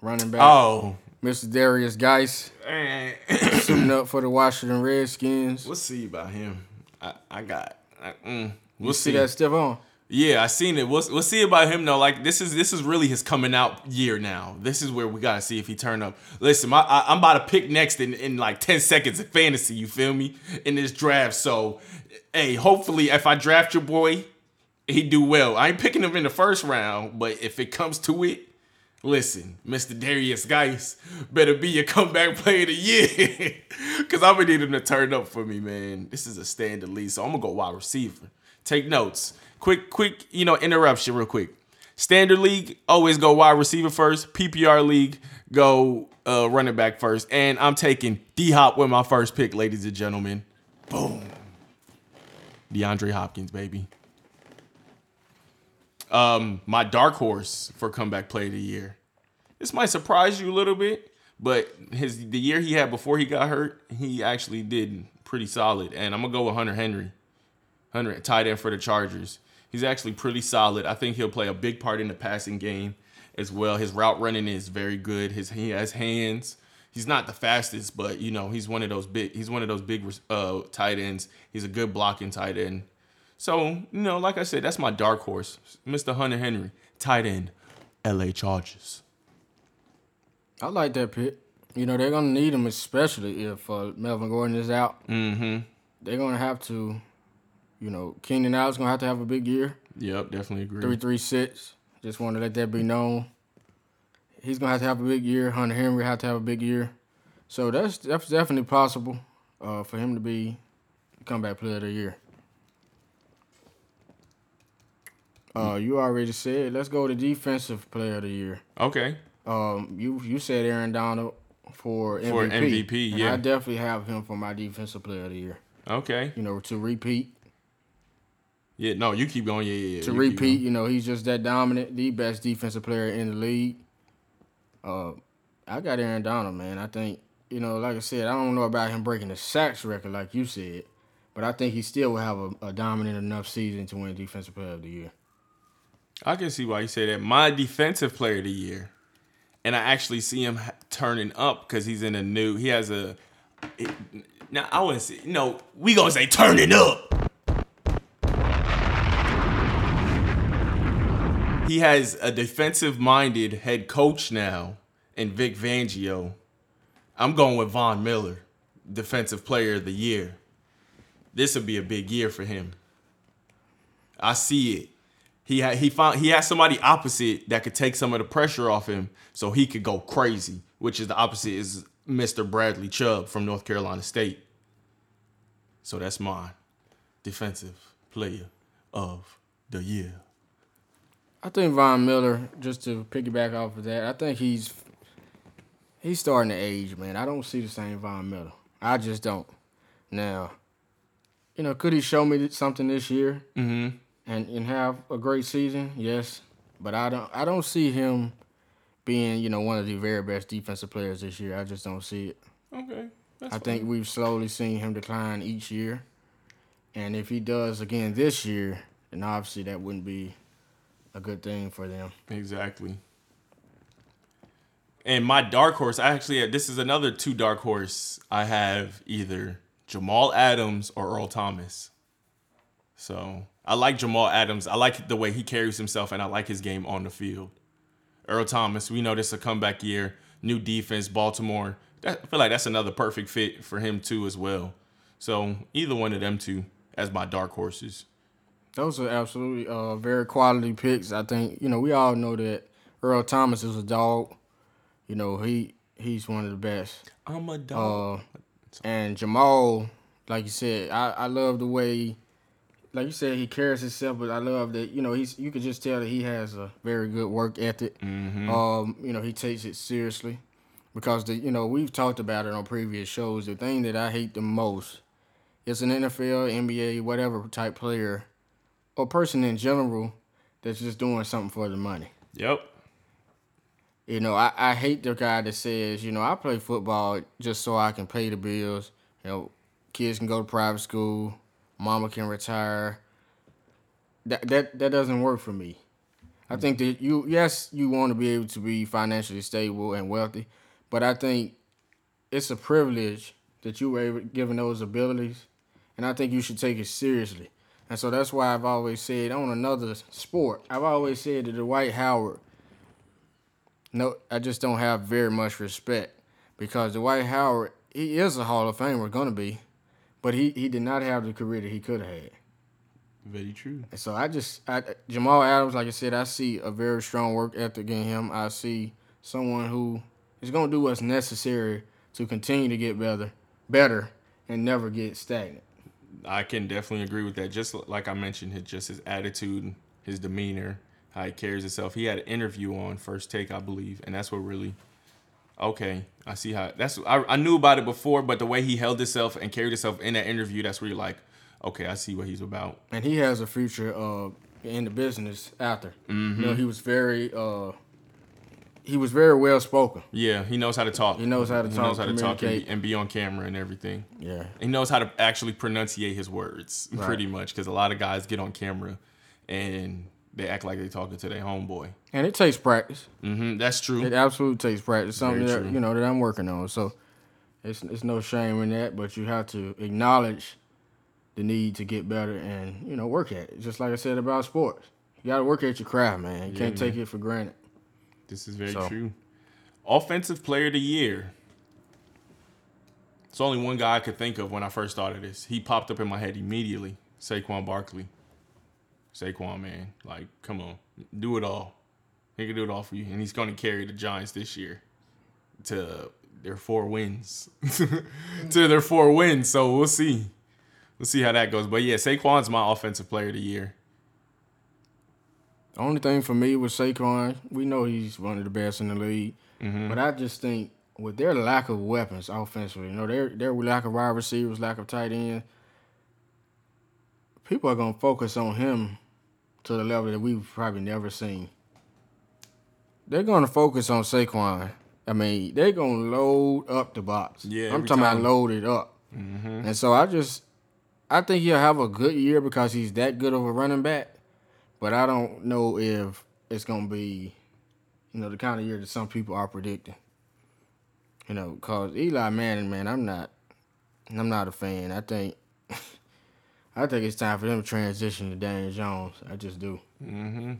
running back, oh, Mr. Derrius Guice, suiting up for the Washington Redskins. we'll see about him. I I got. I, mm, we'll You see that stuff on? Yeah, I seen it. We'll, we'll see about him though. Like this is this is really his coming out year now. This is where we gotta see if he turn up. Listen, my, I, I'm about to pick next in, in like ten seconds of fantasy. You feel me in this draft? So, hey, hopefully if I draft your boy, he do well. I ain't picking him in the first round, but if it comes to it, listen, Mr. Derrius Guice better be your comeback player of the year, cause I'm gonna need him to turn up for me, man. This is a standard lead, so I'm gonna go wide receiver. Take notes. Quick, quick, you know, interruption real quick. Standard league, always go wide receiver first. PPR league, go uh, running back first. And I'm taking D Hop with my first pick, ladies and gentlemen. Boom. DeAndre Hopkins, baby. Um, my dark horse for comeback play of the year. This might surprise you a little bit, but his the year he had before he got hurt, he actually did pretty solid. And I'm gonna go with Hunter Henry. Hunter tight end for the Chargers. He's actually pretty solid. I think he'll play a big part in the passing game as well. His route running is very good. His he has hands. He's not the fastest, but you know he's one of those big. He's one of those big uh, tight ends. He's a good blocking tight end. So you know, like I said, that's my dark horse, Mr. Hunter Henry, tight end, L.A. Chargers. I like that pick. You know, they're gonna need him, especially if uh, Melvin Gordon is out. Mm-hmm. They're gonna have to, you know, Keenan Allen's gonna have to have a big year. Yep, definitely agree. Three three six. Just want to let that be known. He's gonna have to have a big year. Hunter Henry have to have a big year. So that's that's definitely possible uh, for him to be comeback player of the year. Uh, you already said. Let's go to defensive player of the year. Okay. Um, you you said Aaron Donald for MVP. For MVP, yeah. I definitely have him for my defensive player of the year. Okay. You know, to repeat, Yeah. No, you keep going. Yeah, yeah. yeah. to You repeat. You know, he's just that dominant, the best defensive player in the league. Uh, I got Aaron Donald, man. I think you know, like I said, I don't know about him breaking the sacks record like you said, but I think he still will have a, a dominant enough season to win defensive player of the year. I can see why you say that. My defensive player of the year, and I actually see him turning up because he's in a new. He has a. It, now I wouldn't say no. We gonna say turning up. He has a defensive-minded head coach now, in Vic Fangio. I'm going with Von Miller, defensive player of the year. This would be a big year for him. I see it. He had he found he has somebody opposite that could take some of the pressure off him, so he could go crazy. Which is the opposite is Mr. Bradley Chubb from North Carolina State. So that's my defensive player of the year. I think Von Miller, just to piggyback off of that, I think he's he's starting to age, man. I don't see the same Von Miller. I just don't. Now, you know, could he show me something this year Mm-hmm. and and have a great season? Yes, but I don't. I don't see him being, you know, one of the very best defensive players this year. I just don't see it. Okay. That's I think we've slowly seen him decline each year, and if he does again this year, then obviously that wouldn't be a good thing for them. Exactly. And my dark horse, I actually this is another two dark horse. I have either Jamal Adams or Earl Thomas. So I like Jamal Adams. I like the way he carries himself, and I like his game on the field. Earl Thomas, we know this is a comeback year, new defense, Baltimore. That, I feel like that's another perfect fit for him too as well. So either one of them two as my dark horses. Those are absolutely uh, very quality picks. I think you know we all know that Earl Thomas is a dog. You know he he's one of the best. I'm a dog. Uh, and Jamal, like you said, I, I love the way, like you said, he carries himself. But I love that you know he's you could just tell that he has a very good work ethic. Mm-hmm. Um, you know he takes it seriously because the you know we've talked about it on previous shows. The thing that I hate the most is an NFL, NBA, whatever type player or person in general that's just doing something for the money. Yep. You know, I, I hate the guy that says, you know, I play football just so I can pay the bills. You know, kids can go to private school, mama can retire. That that that doesn't work for me. I think that you yes, you want to be able to be financially stable and wealthy, but I think it's a privilege that you were able, given those abilities, and I think you should take it seriously. And so that's why I've always said on another sport, I've always said that Dwight Howard no, I just don't have very much respect because Dwight Howard, he is a Hall of Famer, gonna be, but he, he did not have the career that he could have had. Very true. And so I just I, Jamal Adams, like I said, I see a very strong work ethic in him. I see someone who is gonna do what's necessary to continue to get better, better, and never get stagnant. I can definitely agree with that. Just like I mentioned, his just his attitude, his demeanor, how he carries himself. He had an interview on First Take, I believe, and that's what really. Okay, I see how that's. I, I knew about it before, but the way he held himself and carried himself in that interview, that's where you're like, okay, I see what he's about. And he has a future uh, in the business after. Mm-hmm. You know, he was very uh, he was very well spoken. Yeah, he knows how to talk. He knows how to he talk, knows how to talk and be, and be on camera and everything. Yeah. He knows how to actually pronunciate his words, Right. pretty much, because a lot of guys get on camera and they act like they're talking to their homeboy. And it takes practice. hmm That's true. It absolutely takes practice. Something that you know that I'm working on. So it's it's no shame in that, but you have to acknowledge the need to get better and you know work at it. Just like I said about sports, you got to work at your craft, man. You Yeah, can't take it for granted. This is very So- true. Offensive player of the year. It's only one guy I could think of when I first thought of this. He popped up in my head immediately. Saquon Barkley. Saquon, man. Like, come on. Do it all. He can do it all for you. And he's going to carry the Giants this year to their four wins. to their four wins. So we'll see. We'll see how that goes. But yeah, Saquon's my offensive player of the year. The only thing for me with Saquon, we know he's one of the best in the league, Mm-hmm. but I just think with their lack of weapons offensively, you know, their their lack of wide receivers, lack of tight end, people are gonna focus on him to the level that we've probably never seen. They're gonna focus on Saquon. I mean, they're gonna load up the box. Yeah, I'm talking time. about load it up. And so I just, I think he'll have a good year because he's that good of a running back. But I don't know if it's gonna be, you know, the kind of year that some people are predicting. You know, cause Eli Manning, man, I'm not, I'm not a fan. I think, I think it's time for them to transition to Daniel Jones. I just do. Mm-hmm.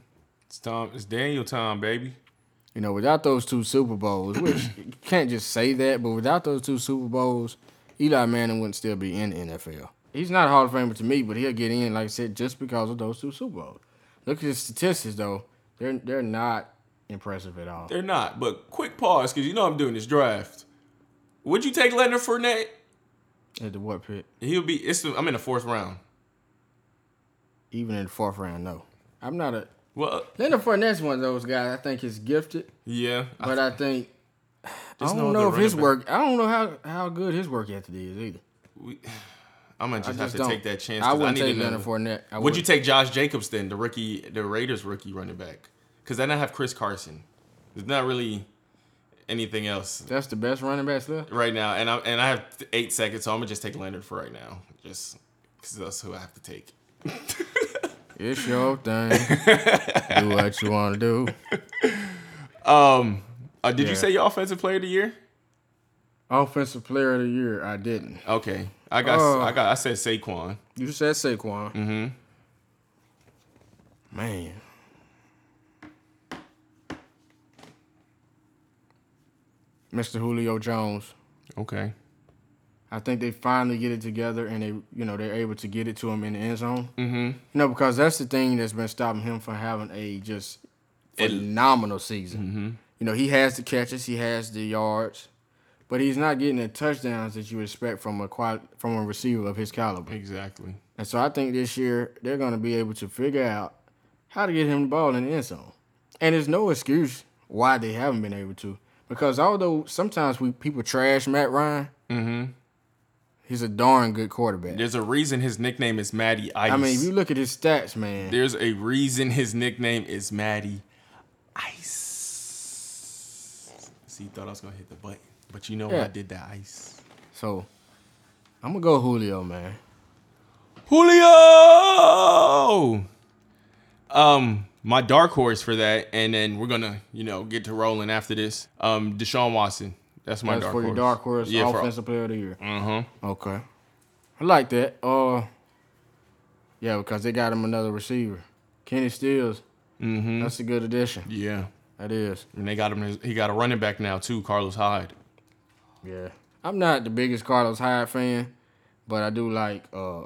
It's time. It's Daniel time, baby. You know, without those two Super Bowls, which you can't just say that, but without those two Super Bowls, Eli Manning wouldn't still be in the NFL. He's not a Hall of Famer to me, but he'll get in, like I said, just because of those two Super Bowls. Look at his statistics, though; they're they're not impressive at all. They're not. But quick pause, because you know I'm doing this draft. Would you take Leonard Fournette? At the what pick? He'll be. It's. I'm in the fourth round. Even in the fourth round, no. I'm not a Well, Leonard Fournette's one of those guys. I think is gifted, yeah. But I think I don't no know if his running work. I don't know how how good his work ethic is either. we, I'm gonna I just have to don't. take that chance. I wouldn't need take Leonard Fournette. I Would you take Josh Jacobs then, the rookie, the Raiders rookie running back? Because then I have Chris Carson. There's not really anything else That's the best running back left. right now, and I and I have eight seconds, so I'm gonna just take Leonard for right now, just because that's who I have to take. It's your thing. do what you want to do. Um, uh, did Yeah. you say your offensive player of the year? Offensive player of the year, I didn't. Okay, I got, Oh. I got, I said Saquon. You said Saquon. Mm-hmm. Man. Mr. Julio Jones. Okay. I think they finally get it together and they, you know, they're able to get it to him in the end zone. Mm-hmm. You know, because that's the thing that's been stopping him from having a just phenomenal season. Mm-hmm. You know, he has the catches, he has the yards, but he's not getting the touchdowns that you expect from a quali- from a receiver of his caliber. Exactly. And so I think this year they're going to be able to figure out how to get him the ball in the end zone. And there's no excuse why they haven't been able to. Because although sometimes we people trash Matt Ryan, mm-hmm. he's a darn good quarterback. There's a reason his nickname is Matty Ice. I mean, if you look at his stats, man, There's a reason his nickname is Matty Ice. See, you thought I was gonna hit the button, but you know Yeah. I did the ice. so I'm gonna go Julio, man. Julio. Um, my dark horse for that, and then we're gonna, you know, get to rolling after this. Um, Deshaun Watson. That's my dark horse. That's dark for horse. your dark horse Yeah, for- offensive player of the year. Uh-huh. Okay, I like that. Uh, yeah, because they got him another receiver, Kenny Stills. Mm-hmm. That's a good addition. Yeah, That is. and they got him. He got a running back now too, Carlos Hyde. Yeah, I'm not the biggest Carlos Hyde fan, but I do like. Uh,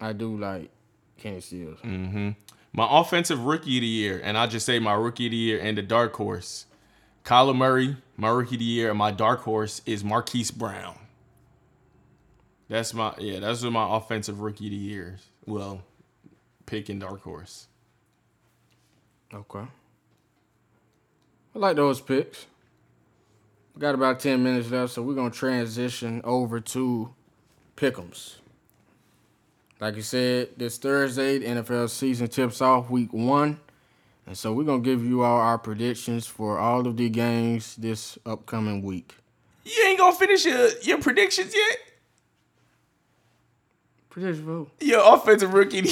I do like Kenny Stills. Mm. My offensive rookie of the year, and I just say my rookie of the year and the dark horse, Kyler Murray. My rookie of the year, and my dark horse is Marquise Brown. That's my yeah. That's my offensive rookie of the year. Well, pick and dark horse. Okay. I like those picks. We got about 10 minutes left, so we're going to transition over to Pick'ems. Like you said, this Thursday, the NFL season tips off week one. And so we're going to give you all our predictions for all of the games this upcoming week. You ain't gonna finish your, your predictions yet. Prediction for who? Your offensive rookie of the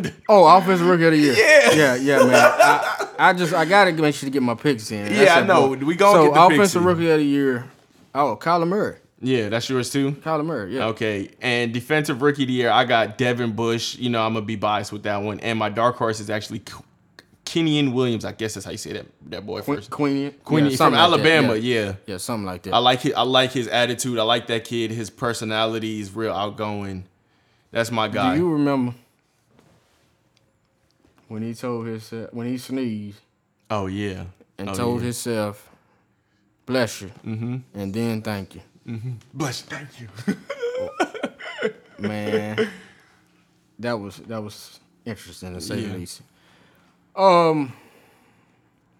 year. Oh, offensive rookie of the year. Yeah. yeah, yeah, man. I, I just I gotta make sure to get my picks in. That's Yeah, I know. boy. We gonna so get the picks offensive rookie of the year. Oh, Kyler Murray. yeah, that's yours too. Kyler Murray. Yeah. Okay, and defensive rookie of the year, I got Devin Bush. You know, I'm gonna be biased with that one. And my dark horse is actually K- Kenyon Williams. I guess that's how you say that that boy first. Queen, Queen yeah, from like Alabama. Yeah. yeah. yeah, something like that. I like it. I like his attitude. I like that kid. His personality is real outgoing. That's my guy. Do you remember when he told his when he sneezed oh yeah. and Oh, told yeah. himself, "Bless you," mm-hmm. and then thank you, bless. you, Thank you. man. that was that was interesting to say Yeah. the least. Um,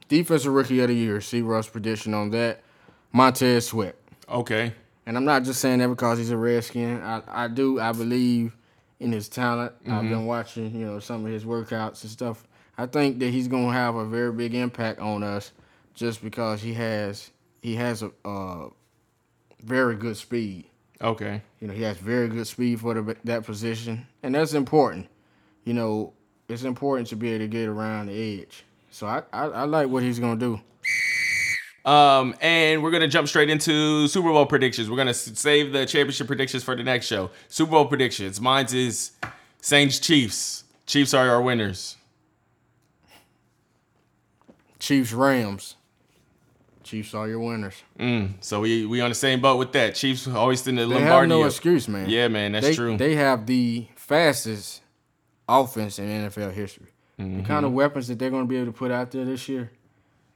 defensive rookie of the year. See Russ prediction on that. Montez Sweat. okay. And I'm not just saying that because he's a Redskin. I, I do I believe in his talent. I've been watching, you know, some of his workouts and stuff. I think that he's gonna have a very big impact on us just because he has he has a uh, very good speed. Okay. You know, he has very good speed for the, that position, and that's important. You know, it's important to be able to get around the edge. So I, I, I like what he's gonna do. Um, and we're gonna jump straight into Super Bowl predictions. We're gonna save the championship predictions for the next show. Super Bowl predictions. Mine's is Saints Chiefs. Chiefs are our winners. Chiefs Rams. Chiefs are your winners. Mm, so we we on the same boat with that. Chiefs always in the They have no excuse, man. Yeah, man, that's they, true. They have the fastest offense in NFL history. Mm-hmm. The kind of weapons that they're going to be able to put out there this year,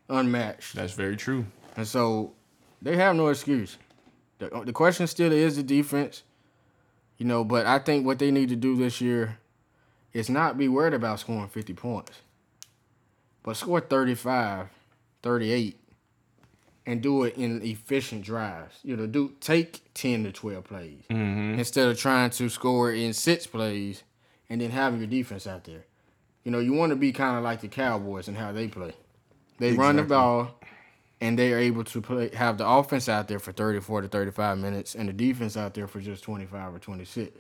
unmatched. that's very true. And so they have no excuse. The, uh, the question still is the defense, you know, but I think what they need to do this year is not be worried about scoring 50 points, but score 35, 38, and do it in efficient drives. You know, do take 10 to 12 plays mm-hmm. instead of trying to score in six plays and then having your defense out there. You know, you want to be kind of like the Cowboys and how they play. They run the ball and they are able to play have the offense out there for 34 to 35 minutes and the defense out there for just 25 or 26.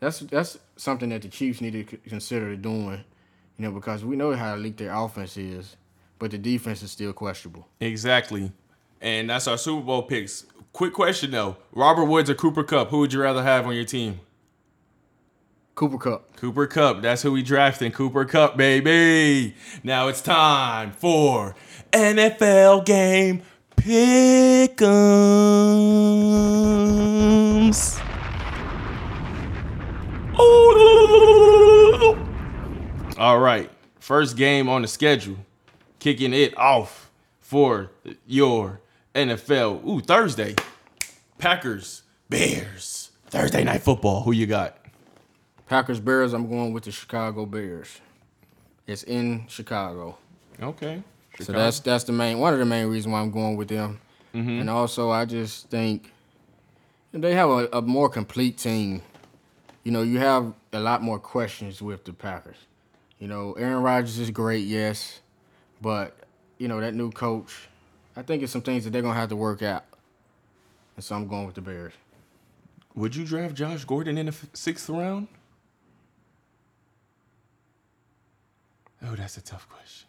That's that's something that the Chiefs need to consider doing, you know, because we know how elite their offense is, but the defense is still questionable. Exactly. And that's our Super Bowl picks. Quick question though: Robert Woods or Cooper Kupp? Who would you rather have on your team? Cooper Kupp. Cooper Kupp. That's who we drafting. Cooper Kupp, baby. Now it's time for NFL game pick'ems. All right. First game on the schedule. Kicking it off for your NFL. Ooh, Thursday. Packers, Bears. Thursday night football. Who you got? Packers Bears. I'm going with the Chicago Bears. It's in Chicago. Okay. So that's that's the main one of the main reasons why I'm going with them. Mm-hmm. And also, I just think they have a, a more complete team. You know, you have a lot more questions with the Packers. You know, Aaron Rodgers is great, yes, but you know that new coach. I think it's some things that they're gonna have to work out. And so I'm going with the Bears. Would you draft Josh Gordon in the f- sixth round? That's a tough question.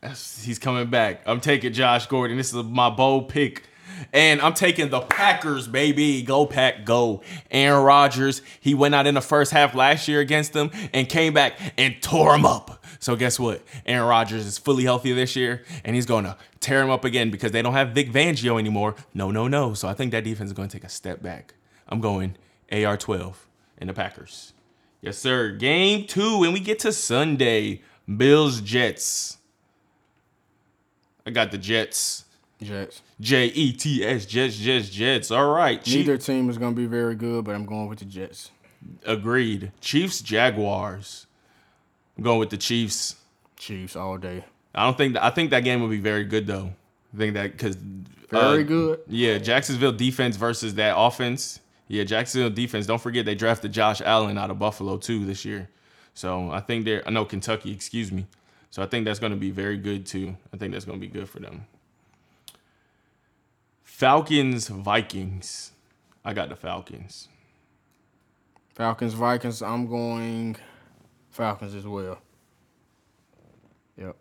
That's, he's coming back. I'm taking Josh Gordon. This is my bold pick. And I'm taking the Packers, baby. Go Pack, go. Aaron Rodgers, he went out in the first half last year against them and came back and tore him up. So guess what? Aaron Rodgers is fully healthy this year, and he's going to tear him up again because they don't have Vic Fangio anymore. No, no, no. So I think that defense is going to take a step back. I'm going AR12 in the Packers. Yes, sir. Game two, and we get to Sunday. Bills Jets. I got the Jets. Jets. J E T S Jets Jets Jets. All right. Chief- Neither team is gonna be very good, but I'm going with the Jets. agreed. Chiefs Jaguars. I'm going with the Chiefs. Chiefs all day. I don't think I think that game will be very good though. I think that because Very uh, good. Yeah, Jacksonville defense versus that offense. Yeah, Jacksonville defense. Don't forget they drafted Josh Allen out of Buffalo too this year. So I think they're I know Kentucky, excuse me. So I think that's going to be very good too. I think that's going to be good for them. Falcons Vikings. I got the Falcons. Falcons, Vikings. I'm going Falcons as well. Yep.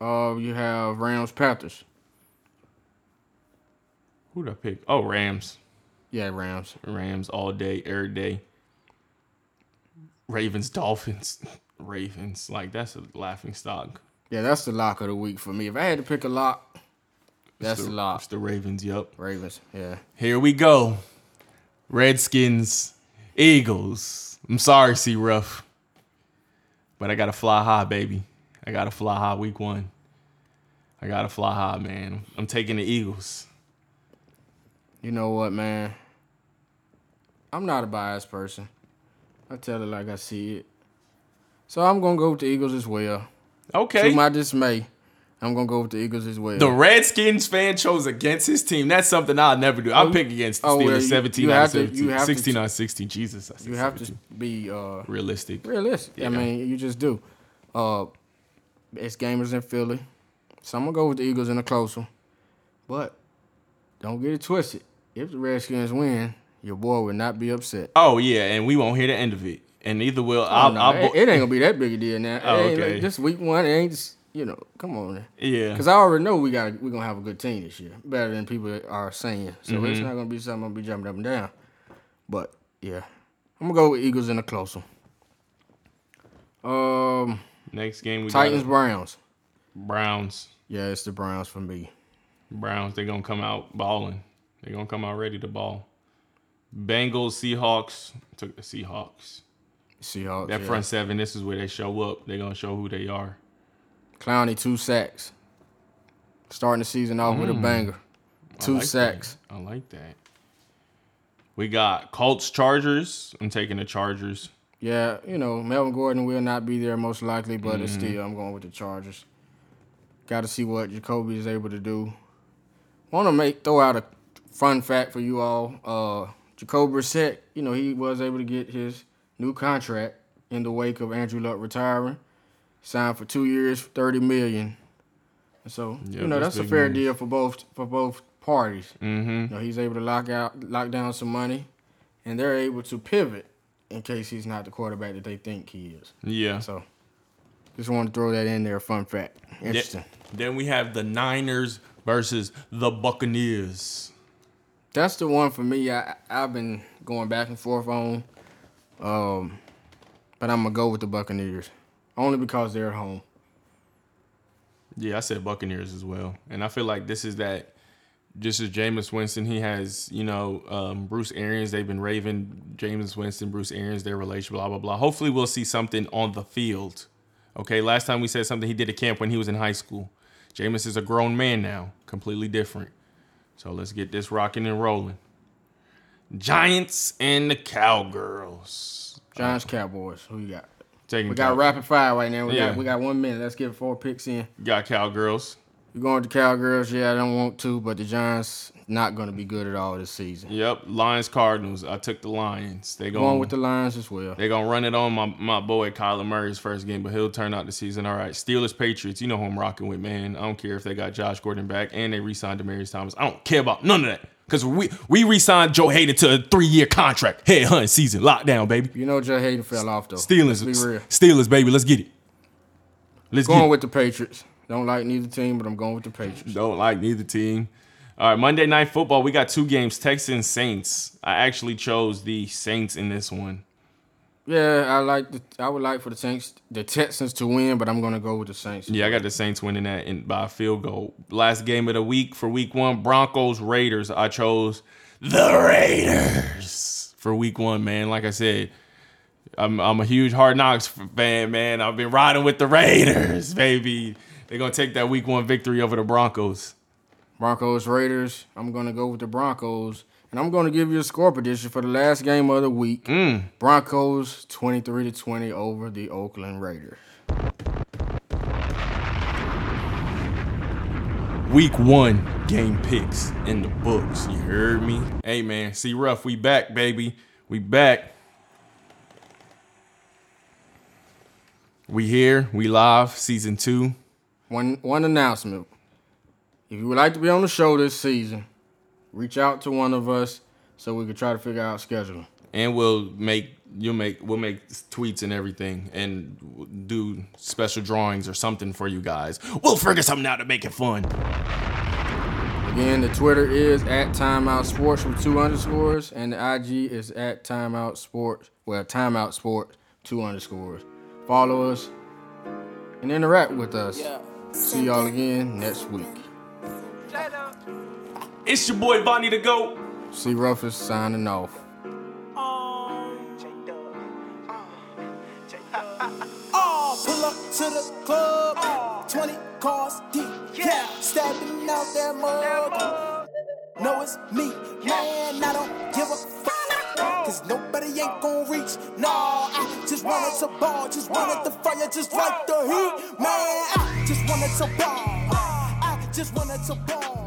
Uh, you have Rams, Panthers. Who would I pick? Oh, Rams. Yeah, Rams. Rams all day, every day. Ravens, Dolphins, Ravens. Like that's a laughing stock. Yeah, that's the lock of the week for me. If I had to pick a lock, that's the, the, lock. It's the Ravens. Yup. Ravens. Yeah. Here we go. Redskins, Eagles. I'm sorry, C Rough. But I gotta fly high, baby. I gotta fly high week one. I gotta fly high, man. I'm taking the Eagles. You know what, man? I'm not a biased person. I tell it like I see it. So I'm gonna go with the Eagles as well. Okay. To my dismay, I'm gonna go with the Eagles as well. the Redskins fan chose against his team. That's something I'll never do. I'll pick against the oh, Steelers well, you- 17 you on have to- 17. to- 16 on 16. Jesus. You have 17. to be uh, realistic. realistic. Yeah. I mean, you just do. Uh, it's gamers in Philly, so I'm gonna go with the Eagles in a close one. But don't get it twisted. If the Redskins win, your boy will not be upset. Oh yeah, and we won't hear the end of it, and neither will Oh, I'll. no, I'll it, it ain't gonna be that big a deal now. Oh, okay. like just week one. It ain't just you know. Come on, yeah. Because I already know we got we gonna have a good team this year, better than people are saying. So Mm-hmm. it's not gonna be something I'm gonna be jumping up and down. But yeah, I'm gonna go with Eagles in a close one. Um, Next game we Titans Browns. Browns. Yeah, it's the Browns for me. Browns. They're gonna come out balling. They're gonna come out ready to ball. Bengals, Seahawks. Took the Seahawks. Seahawks. That yeah. front seven. This is where they show up. They're gonna show who they are. Clowney two sacks. Starting the season off with a banger. Mm. I Two like sacks. That. I like that. We got Colts, Chargers. I'm taking the Chargers. Yeah, you know, Melvin Gordon will not be there most likely, but Mm-hmm. it's still I'm going with the Chargers. Got to see what Jacoby is able to do. Want to make throw out a fun fact for you all. Uh, Jacoby Brissett, you know, he was able to get his new contract in the wake of Andrew Luck retiring. Signed for two years, thirty million. And so Yeah, you know that's that's a fair news. deal for both for both parties. Mm-hmm. You know, he's able to lock out, lock down some money, and they're able to pivot in case he's not the quarterback that they think he is. Yeah. So, just want to throw that in there. Fun fact. Interesting. Then we have the Niners versus the Buccaneers. That's the one for me. I I've been going back and forth on. Um, but I'm gonna go with the Buccaneers, only because they're at home. Yeah, I said Buccaneers as well, and I feel like this is that. Just as Jameis Winston, he has you know um, Bruce Arians. They've been raving Jameis Winston, Bruce Arians, their relation, blah blah blah. Hopefully, we'll see something on the field. Okay, last time we said something he did at camp when he was in high school. Jameis is a grown man now, completely different. So let's get this rocking and rolling. Giants and the Cowgirls. Giants, Cowboys. Who you got? Taking We got Cow- rapid fire right now. We Yeah. got we got one minute. Let's get four picks in. got Cowgirls. You going to Cowgirls? Yeah, I don't want to, but the Giants not going to be good at all this season. Yep, Lions Cardinals. I took the Lions. They Going going with the Lions as well. They're gonna run it on my my boy Kyler Murray's first game, but he'll turn out the season all right. Steelers Patriots, you know who I'm rocking with, man. I don't care if they got Josh Gordon back and they re-signed Demaryius Thomas. I don't care about none of that because we we re-signed Joe Haden to a three year contract. Head hunt season, lockdown, baby. You know Joe Haden fell off though. Steelers, Let's be real. Steelers, baby. Let's get it. Let's Going get it. with the Patriots. Don't like neither team, but I'm going with the Patriots. Don't like neither team. All right, Monday Night Football. We got two games: Texans Saints. I actually chose the Saints in this one. Yeah, I like the. I would like for the Saints, the Texans to win, but I'm gonna go with the Saints. Yeah, I got the Saints winning that in, by a field goal. Last game of the week for week one, Broncos Raiders. I chose the Raiders for week one, man. Like I said, I'm I'm a huge Hard Knocks fan, man. I've been riding with the Raiders, baby. They're gonna take that week one victory over the Broncos. Broncos Raiders. I'm gonna go with the Broncos, and I'm gonna give you a score prediction for the last game of the week. Mm. Broncos 23 to 20 over the Oakland Raiders. Week one game picks in the books. You heard me? Hey man, see rough. We back, baby. We back. We here. We live. Season two. One one announcement. If you would like to be on the show this season, reach out to one of us so we can try to figure out scheduling. and we'll make you'll make we'll make tweets and everything and do special drawings or something for you guys. We'll figure something out to make it fun. Again, the Twitter is at Timeout Sports with two underscores, and the IG is at Timeout Sports. Well, Timeout Sports two underscores. Follow us and interact with us. See y'all again next week. It's your boy Bonnie to go. See Ruffus signing off. Oh, pull up to the club, 20 cars deep, yeah, stepping out that mug. No, it's me, man, I don't give a fuck, cause nobody ain't gon' reach. No, I just wanted to ball, just wanted the fire, just like the heat, man, I just wanted to ball. Just wanted to ball.